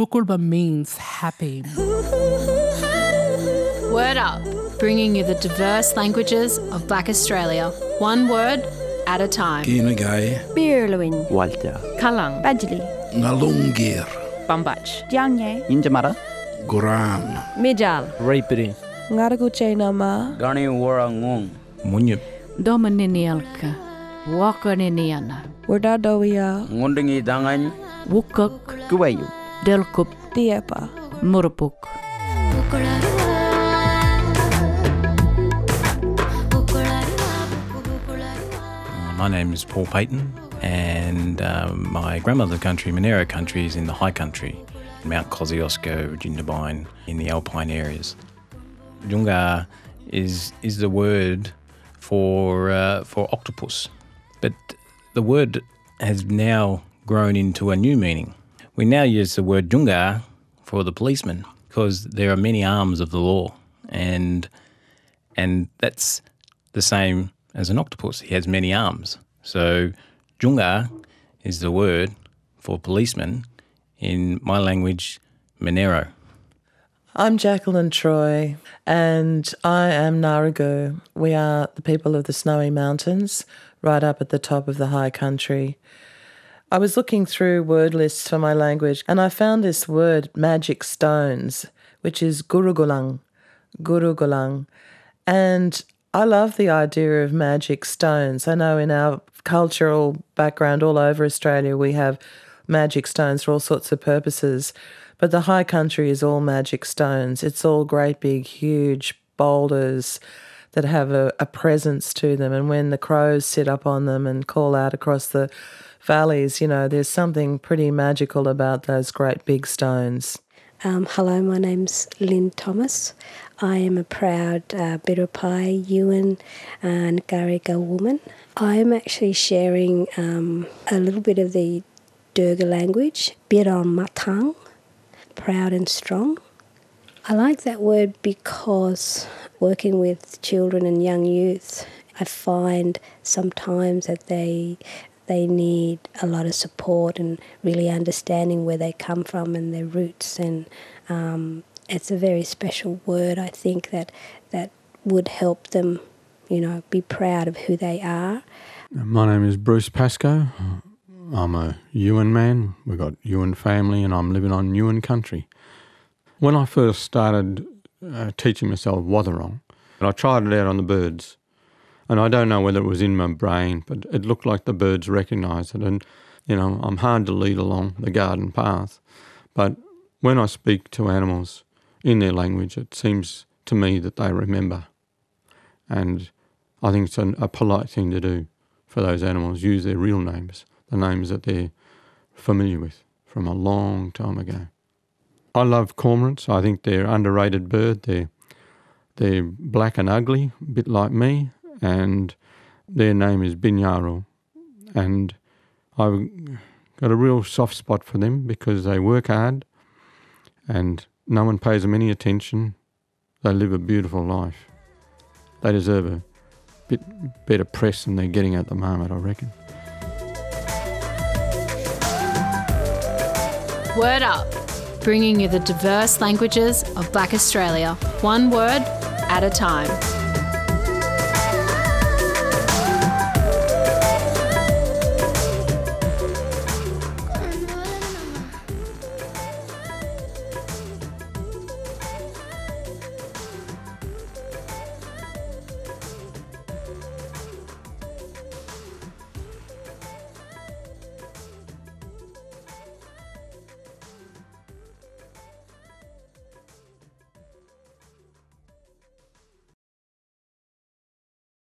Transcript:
Bukulba means happy. Word Up, bringing you the diverse languages of Black Australia, one word at a time. Kinagai, Birluin, Walter, Kalang, Badjali, Ngalungir, Bambach, Jiangye, Injamara, Guram, Mijal, Rapiri, Ngaraguche nama, Gani Warangong, Munyip, Domininialka, Wakaniniana, Wardadawia, Ngundingi Dangan, Wukuk, Kuwayu, Delkup, Diepa. Murpuk. My name is Paul Payton, and um, my grandmother country, Monaro country, is in the high country, Mount Kosciuszko, Jindabyne, in the alpine areas. Junga is is the word for uh, for octopus, but the word has now grown into a new meaning. We now use the word junga for the policeman because there are many arms of the law, and and that's the same as an octopus. He has many arms. So, junga is the word for policeman in my language, Monaro. I'm Jakelin Troy, and I am Ngarigu. We are the people of the Snowy Mountains, right up at the top of the high country. I was looking through word lists for my language, and I found this word, magic stones, which is gurugulang, gurugulang. And I love the idea of magic stones. I know in our cultural background all over Australia, we have magic stones for all sorts of purposes. But the high country is all magic stones. It's all great big, huge boulders that have a, a presence to them. And when the crows sit up on them and call out across the valleys, you know, there's something pretty magical about those great big stones. Um, hello, my name's Lynn Thomas. I am a proud uh, Biripai, Yuin, and Gariga woman. I'm actually sharing um, a little bit of the Dhurga language, Biron Matang, proud and strong. I like that word because working with children and young youth, I find sometimes that they they need a lot of support and really understanding where they come from and their roots and um, it's a very special word I think that that would help them you know be proud of who they are My name is Bruce Pascoe. I'm a Yuin man. We've got Yuin family, and I'm living on Yuin country. When I first started uh, teaching myself Wathaurong, and I tried it out on the birds, and I don't know whether it was in my brain, but it looked like the birds recognised it. And you know, I'm hard to lead along the garden path, but when I speak to animals in their language, it seems to me that they remember, and I think it's an, a polite thing to do for those animals. Use their real names, the names that they're familiar with from a long time ago. I love cormorants. I think they're underrated bird. They're they're black and ugly, a bit like me, and their name is Binyaru. And I've got a real soft spot for them because they work hard and no one pays them any attention. They live a beautiful life. They deserve a bit better press than they're getting at the moment, I reckon. Word Up, bringing you the diverse languages of Black Australia, one word at a time.